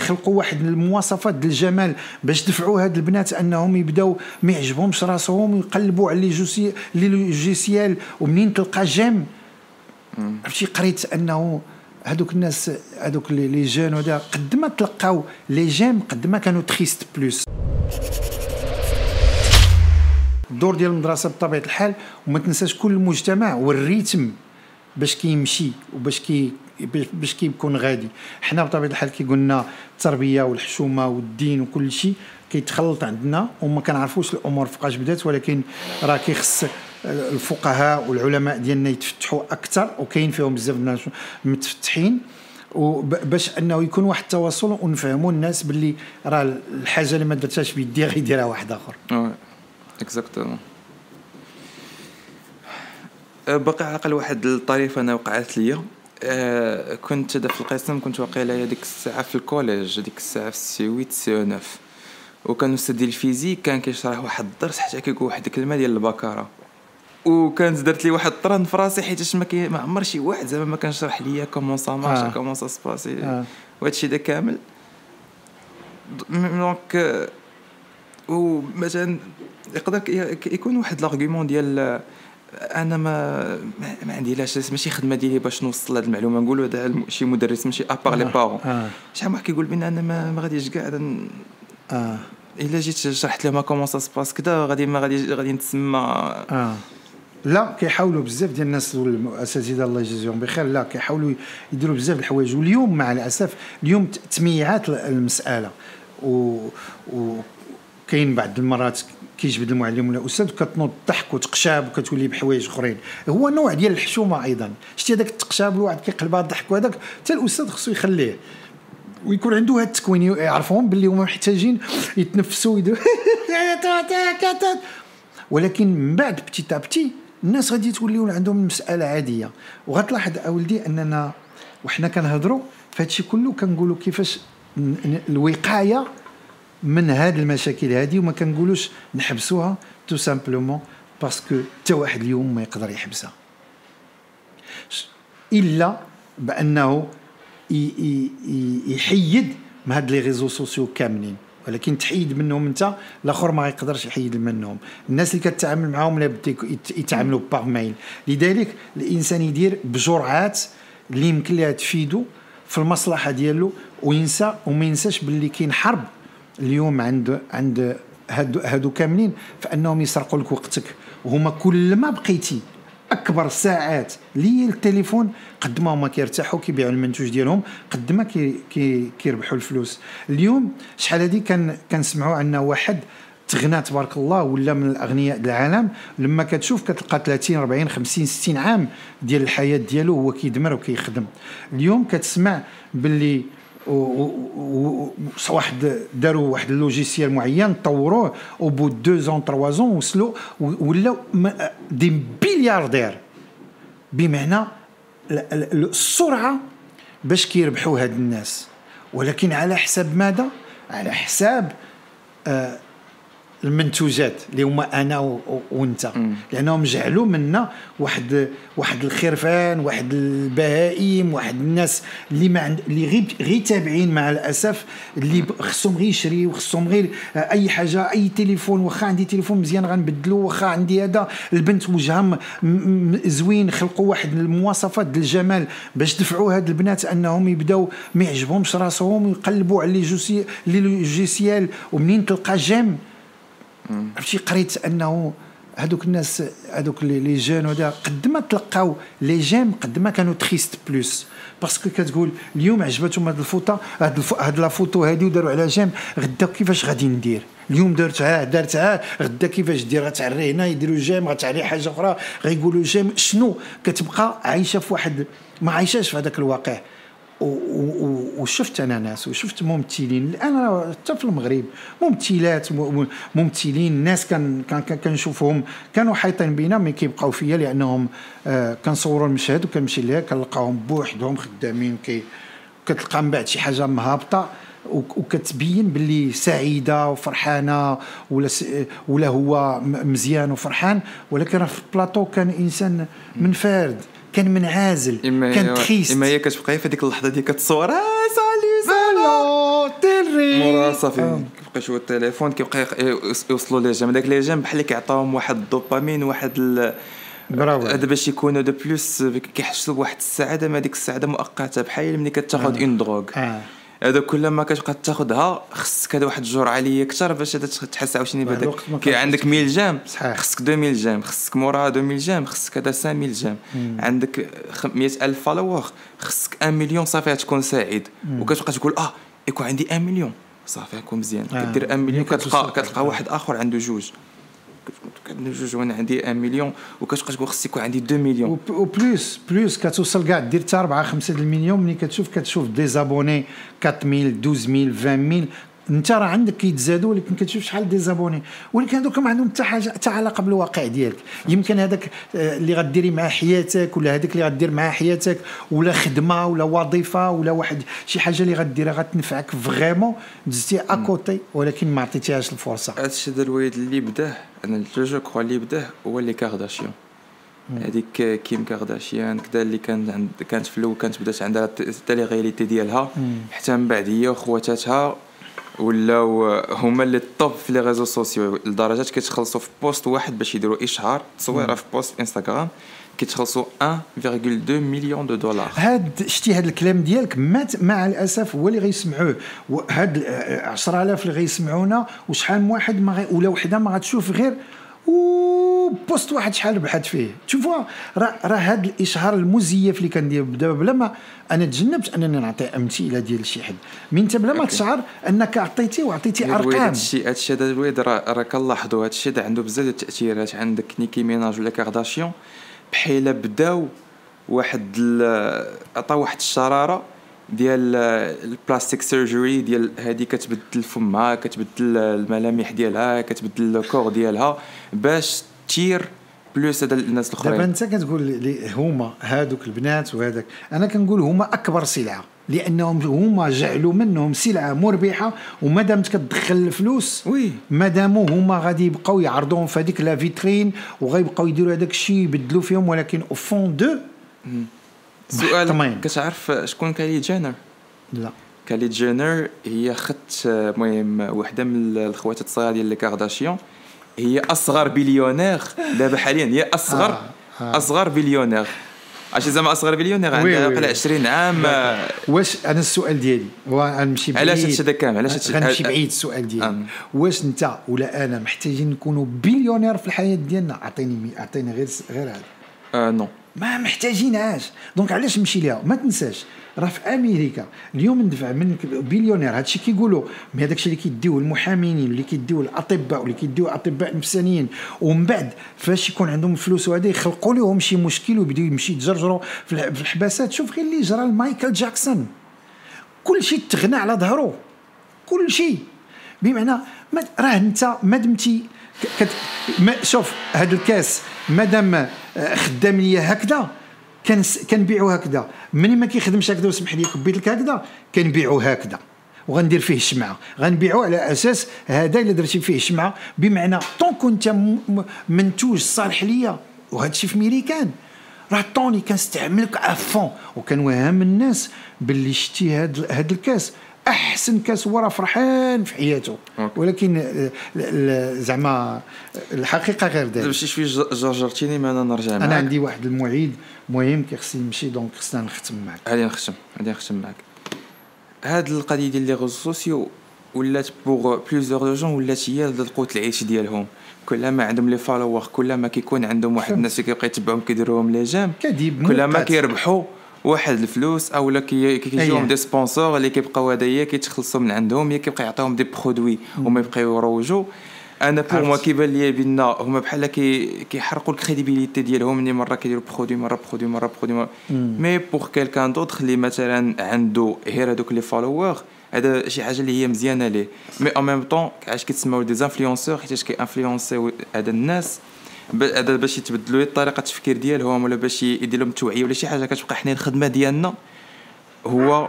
يخلقوا واحد المواصفات ديال الجمال باش دفعوا هاد البنات انهم يبداو ما يعجبهمش راسهم ويقلبوا على les logiciels ومنين تلقى j'aime؟ عرفتي؟ قريت انه هذوك الناس هذوك les jeunes ados قد ما تلقاو les j'aime قد ما كانوا tristes plus. الدور ديال المدرسة بطبيعة الحال وما تنساش كل المجتمع وال rythme باش كيمشي وباش كي باش كيكون غادي. حنا بطبيعة الحال كي قلنا التربية والحشومة والدين وكل شيء كيتخلط عندنا وما كنعرفوش الأمور فوقاش بدات ولكن راه كيخص الفقهاء والعلماء ديالنا يتفتحوا أكثر وكاين فيهم بزاف الناس متفتحين. وباش أنه يكون واحد التواصل ونفهموا الناس باللي راه الحاجة اللي ما درتهاش بيدي غيديرها واحد آخر. اكزاكتومون أه، باقي على الأقل واحد الطريفة أنا وقعت ليا. أه كنت في القسم كنت واقيلا ديك الساعة في ال collège ديك الساعة في سي 8 سي 9 وكان أستاذ ديال ال physique كان كيشرح واحد الدرس حتى كيقول واحد الكلمة ديال البكارة. وكانت درت لي واحد الطرن في راسي حيت ما ما عمر شي واحد زعما ما كان شرح ليا comment ça marche comment ça se passe آه. وهذا الشيء كامل. donc ومثلا يقدر يكون واحد l'argument ديال أنا ما ما عندي لاش ماشي خدمة ديالي باش نوصل هذه المعلومة. نقولوا هذا شي مدرس ماشي à part les parents شحال واحد كيقول بأن أنا ما, ما غاديش كاع آه. إلا جيت شرحت لهم comment ça se passe كذا غادي ما غادي غادي نتسمى. آه. لا كيحاولوا بزاف ديال الناس والاساتذه الله يجزيهم بخير. لا كيحاولوا يديروا بزاف الحوايج. واليوم مع الأسف اليوم تميعات المسألة. و, و كاين بعض المرات كيجبد المعلم ولا الاستاذ وكتنوض تضحك وتقشاب وكتولي بحوايج أخرين. هو نوع ديال الحشومة أيضا. شتي هذاك التقشاب الواحد كيقلبها الضحك وهذاك حتى الأستاذ خصو يخليه. ويكون عنده هذا التكوين يعرفهم باللي هما محتاجين يتنفسوا ولكن من بعد بتي بتي الناس غادي توليو عندهم المساله عادية. وغتلاحظ أولدي أننا وحنا كنهضروا فهادشي كله كنقولوا كيفاش الوقاية من هاد المشاكل هذه وما كنقولوش نحبسوها tout simplement parce que حتى واحد اليوم ما يقدر يحبسها. إلا بأنه يحيد من هاد les réseaux sociaux كاملين. ولكن تحيد منهم انت الآخر ما يقدرش يحيد منهم. الناس اللي كتعامل معاهم لا يتعاملوا باغ ميل لذلك الإنسان يدير بجرعات اللي يمكن لها تفيدو في المصلحة ديالو وينسى وما ينساش باللي كاين حرب اليوم عند عند هادو, هادو كاملين فأنهم يسرقوا لك وقتك. وهما كل ما بقيتي أكبر ساعات لي التليفون قد ما هما كيرتاحوا كيبيعوا المنتوج ديالهم قد ما كي كي كيربحوا الفلوس. اليوم شحال هذه كان كنسمعوا عندنا واحد تغنى تبارك الله ولا من الأغنياء العالم لما كتشوف كتلقى 30 40 50 60 عام ديال الحياة ديالو هو كيدمر وكيخدم. اليوم كتسمع باللي واحد داروا واحد ال logiciel معين طوروه au bout de deux ans trois ans وصلوا ولاو des milliardaires بمعنى السرعة باش كيربحوا هاد الناس. ولكن على حساب ماذا؟ على حساب آه المنتوجات اللي هما أنا وأنت. لأنهم جعلوا منا واحد واحد الخرفان واحد البهائم واحد الناس اللي ما عند اللي غير غير تابعين مع الأسف اللي خصهم غير يشريو خصهم غير أي حاجة أي تليفون. واخا عندي تليفون مزيان غنبدلو واخا عندي هذا. البنت وجهها زوين خلقوا واحد المواصفات ديال الجمال باش دفعوا هاد البنات أنهم يبداو ما يعجبهمش راسهم ويقلبوا على les logiciels ومنين تلقى j'aime؟ عرفتي قريت أنه هذوك الناس هذوك les jeunes ados قد ما تلقاو les j'aime قد ما كانوا triste plus. parce que كتقول اليوم عجبتهم هاد la photo هاد هاد la photo هادي وداروا عليها j'aime غدا كيفاش غادي ندير؟ اليوم درتها درتها غدا كيفاش دير؟ غتعري هنا يديروا j'aime غتعري حاجة أخرى غيقولوا جيم. شنو؟ كتبقى عايشة في واحد ما عايشاش في هذاك الواقع. وشفت أنا ناس وشفت ممثلين. الآن حتى في المغرب ممثلات ممثلين ناس كان كنشوفهم. كانوا حايطين بينا مي كيبقاو فيا لأنهم آه كنصوروا المشهد وكنمشي لها كنلقاهم بوحدهم خدامين كتلقى من بعد شي حاجة مهابطة. وكتبين باللي سعيدة وفرحانة ولا ولا هو مزيان وفرحان ولكن في البلاطو كان إنسان منفرد كان منعزل كان triste. إما هي كتبقى في هذيك اللحظة ديال كتصور سالي سالو صافي كيبقى يشوف التليفون كيبقى يوصلوا les j'aime. داك les j'aime بحال كيعطاهم واحد الدوبامين واحد. برافو. هذا باش يكونوا de plus كيحسوا بواحد السعادة ما ديك السعادة مؤقتة بحال ملي كتاخذ une drogue. آه. هذا كل ما كتبقى تاخذها خصك هذا واحد الجرعة اللي أكثر باش تحس عاوتاني بهذاك كي عندك 1000 j'aime. خصك 2000 جام خصك موراها 2000 جام خصك هذا 5000 جام. عندك 100000 followers خصك 1 مليون صافي تكون سعيد. وكتبقى تقول آه يكون عندي 1 مليون. صافي نكون مزيان. آه. كدير 1 مليون ملي كتلقى. كتلقى واحد آخر عنده جوج. جوج وأنا عندي 1 مليون وكتبقى تقول خصك يكون عندي 2 مليون و plus plus كتوصل كاع دير حتى 4 5 المليون ملي كتشوف كتشوف des abonnés 4000 12000 20000 انت راه عندك كيتزادوا ولكن كتشوف شحال des abonnés. ولكن هذوك ما عندهم حتى حاجة حتى علاقة بالواقع ديالك. يمكن هذاك آه، اللي غديري معاه حياتك ولا هذاك اللي غدير معاه حياتك ولا خدمة ولا وظيفة ولا واحد شي حاجة اللي غديرها غتنفعك vraiment دزتي à côté ولكن ما عطيتيهاش الفرصة. هذا الشيء هذا الوالد اللي بداه أنا je je crois اللي بداه هو اللي كارداشيان هذيك كيم كارداشيان كذا اللي كان عند كانت في الأول كانت بدات عندها télé réalité ديالها. حتى من بعد هي وخواتاتها ولاو هما اللي top في les réseaux sociaux لدرجة كيتخلصوا في post واحد باش يديروا اشهار تصويره في post إنستغرام كيتخلصوا 1.2 million de dollars هاد شتي هاد الكلام ديالك مع الأسف هو اللي غيسمعوه. وهاد ال 10000 اللي غيسمعونا وشحال من واحد ما غي ولا وحدة ما غتشوف غير و post واحد شحال بحث فيه. تشوفوا راه راه هاد الإشهار المزيف اللي كندير. دابا بلا ما أنا تجنبت أنني نعطي أمثلة ديال شي حد. من انت بلا ما. تشعر أنك عطيتي وعطيتي أرقام. هادشي هادشي هذا الوالد راه راه كنلاحظوا. هذا عنده بزاف ديال التأثيرات. عندك نيكي ميناج ولا كارداشيان. بحال بداو واحد عطاو واحد الشرارة ديال ال plastic surgery ديال هذه كتبدل فمها كتبدل الملامح ديالها كتبدل ال corps ديالها باش attire plus هذا الناس دابا الاخرين أنت كتقول لي هما هادوك البنات وهذاك أنا كنقول هما أكبر سلعة لأنهم هما جعلوا منهم سلعة مربحة وما دامت كتدخل الفلوس oui. ما داموا هما غادي يبقاو يعرضوهم في هذيك la vitrine وغيبقاو يديروا هذاك الشيء يبدلوا فيهم ولكن au fond de سؤال. كتعرف شكون كايلي جينر؟ لا. كايلي جينر هي خت المهم وحدة من الخواتات الصغار ديال les كارداشيان هي أصغر بليونير. دابا حاليا هي اصغر آه، آه. أصغر بليونير. عرفتي زعما أصغر بليونير؟ عندها oui. 20 عام. آه، واش أنا السؤال ديالي؟ هو غنمشي بعيد. علاش هادشي هذا كامل؟ علاش هادشي غنمشي آه، بعيد السؤال ديالي. آه. واش أنت ولا أنا محتاجين نكونوا بليونير في الحياة ديالنا؟ أعطيني أعطيني غير غير هذا. آه non ما محتاجينهاش donc علاش نمشي ليها؟ ما تنساش راه في أمريكا اليوم ندفع من بليونير. هادشي كيقولوا مي هذاك الشيء اللي كيديوه المحامين اللي كيديوه الأطباء واللي كيديوه أطباء نفسانيين. ومن بعد فاش يكون عندهم فلوس وهذا يخلقوا لهم شي مشكل ويبداو يمشي يتجرجروا في الح- في الحباسات. شوف غير اللي جرى لمايكل جاكسون. كل شيء تغنى على ظهره. كل شيء. بمعنى راه انت ما دمتي كت ما شوف هذا الكاس مادام آه، خدام ليا هكذا كان كنبيعو هكذا. ملي ما كيخدمش هكذا وسمح لي كبيت لك هكذا كنبيعو هكذا. وغندير فيه الشمعة. غنبيعو على أساس هذا إلا درتي فيه الشمعة. بمعنى طون كنت منتوج صالح ليا وهذا الشيء في ميريكان راه طوني كنستعملك افون وكنوهم الناس باللي شتي هاد هاد الكاس. أحسن كاس هو راه فرحان في حياته. أوكي. ولكن آه، زعما الحقيقة غير دابا ذلك شي شوية جرجرتيني ما أنا نرجع معاك. أنا عندي واحد المعيد مهم كيخصني نمشي donc خصنا نختم معك غادي نختم غادي نختم معاك. هاد القضية ديال les réseaux sociaux ولات pour plusieurs de gens ولات هي القوت العيش ديالهم. كلما عندهم les followers كلما كيكون عندهم واحد. الناس اللي كيبقى يتبعهم كيديروهم لي كذب كلما مؤقت. كيربحوا. واحد الفلوس أو لا كي- كيجيهم. des sponsors اللي كيبقاو هدايا كيتخلصوا من عندهم يا كيبقى يعطيهم des produits هما يبقاو يروجوا. أنا pour moi. كيبان لي بان هما بحال كي كيحرقوا ال crédibilité ديالهم ملي مرة كيديروا produit مرة produit مرة produit mais pour quelqu'un d'autre اللي مثلا عنده غير هذوك les followers هذا شي حاجة اللي هي مزيانة ليه. mais en même temps علاش كيتسموا des influenceurs حيت كي influencer و هذا الناس؟ هذا باش يتبدلوا طريقة التفكير ديالهم ولا باش يدير لهم توعية ولا شي حاجة كتبقى حنا الخدمة ديالنا هو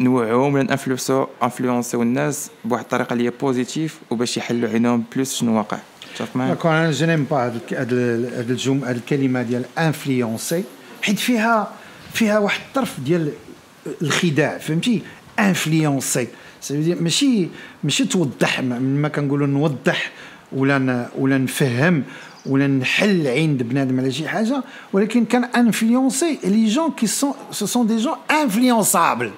نوعهم ولا influencer و influencer و الناس بواحد الطريقة اللي هي positive وباش يحلوا عينهم plus شنو واقع. تفق معايا؟ d'accord أنا je n'aime pas هاد هاد هاد الكلمة ديال influencer حيت فيها فيها واحد الطرف ديال الخداع فهمتي؟ influencer ماشي ماشي توضح ما كنقولوا نوضح ولا ولا نفهم ولا نحل عند بنادم على شي حاجة ولكن quand influencer les jeunes qui sont ce sont des gens influençables